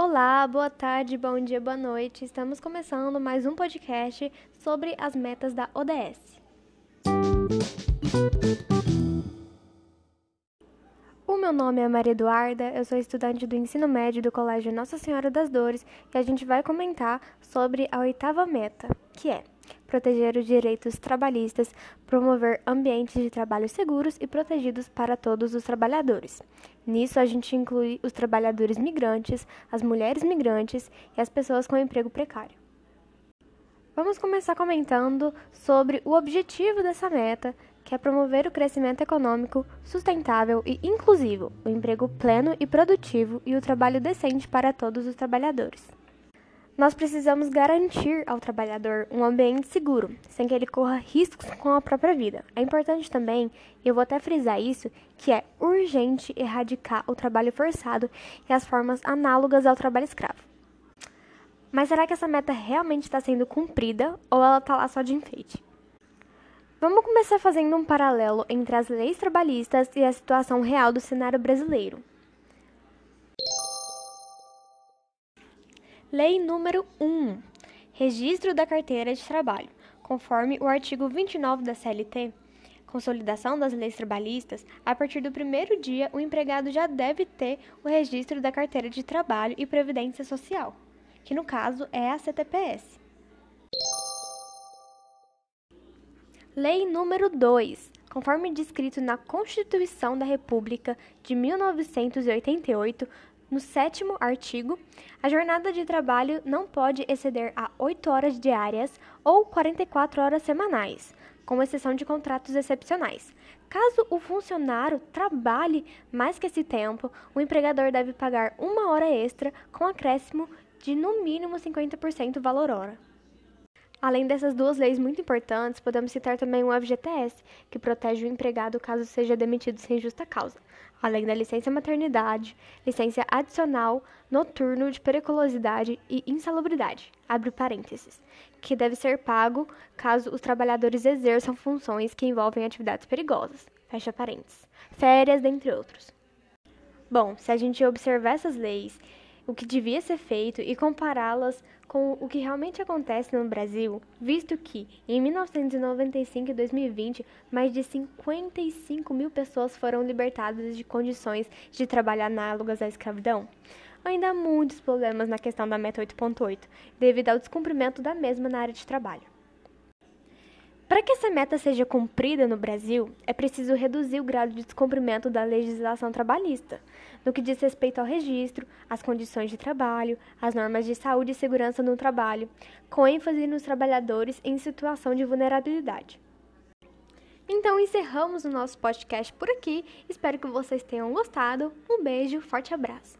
Olá, boa tarde, bom dia, boa noite. Estamos começando mais um podcast sobre as metas da ODS. O meu nome é Maria Eduarda, eu sou estudante do ensino médio do Colégio Nossa Senhora das Dores e a gente vai comentar sobre a oitava meta, que é proteger os direitos trabalhistas, promover ambientes de trabalho seguros e protegidos para todos os trabalhadores. Nisso, a gente inclui os trabalhadores migrantes, as mulheres migrantes e as pessoas com emprego precário. Vamos começar comentando sobre o objetivo dessa meta, que é promover o crescimento econômico sustentável e inclusivo, o emprego pleno e produtivo e o trabalho decente para todos os trabalhadores nós precisamos garantir ao trabalhador um ambiente seguro, sem que ele corra riscos com a própria vida. É importante também, e eu vou até frisar isso, que é urgente erradicar o trabalho forçado e as formas análogas ao trabalho escravo. Mas será que essa meta realmente está sendo cumprida ou ela está lá só de enfeite? Vamos começar fazendo um paralelo entre as leis trabalhistas e a situação real do cenário brasileiro. Lei número 1. Registro da carteira de trabalho. Conforme o artigo 29 da CLT, consolidação das leis trabalhistas, a partir do primeiro dia o empregado já deve ter o registro da carteira de trabalho e previdência social, que no caso é a CTPS. Lei número 2. Conforme descrito na Constituição da República de 1988, no sétimo artigo, a jornada de trabalho não pode exceder a 8 horas diárias ou 44 horas semanais, com exceção de contratos excepcionais. Caso o funcionário trabalhe mais que esse tempo, o empregador deve pagar uma hora extra com acréscimo de no mínimo 50% valor hora. Além dessas duas leis muito importantes, podemos citar também o FGTS, que protege o empregado caso seja demitido sem justa causa, além da licença maternidade, licença adicional, noturno de periculosidade e insalubridade, abre parênteses, que deve ser pago caso os trabalhadores exerçam funções que envolvem atividades perigosas, fecha parênteses, férias, dentre outros. Bom, se a gente observar essas leis o que devia ser feito e compará-las com o que realmente acontece no Brasil, visto que em 1995 e 2020 mais de 55 mil pessoas foram libertadas de condições de trabalho análogas à escravidão. Ainda há muitos problemas na questão da Meta 8.8, devido ao descumprimento da mesma na área de trabalho. Para que essa meta seja cumprida no Brasil, é preciso reduzir o grau de descumprimento da legislação trabalhista, no que diz respeito ao registro, às condições de trabalho, às normas de saúde e segurança no trabalho, com ênfase nos trabalhadores em situação de vulnerabilidade. Então encerramos o nosso podcast por aqui. Espero que vocês tenham gostado. Um beijo, forte abraço.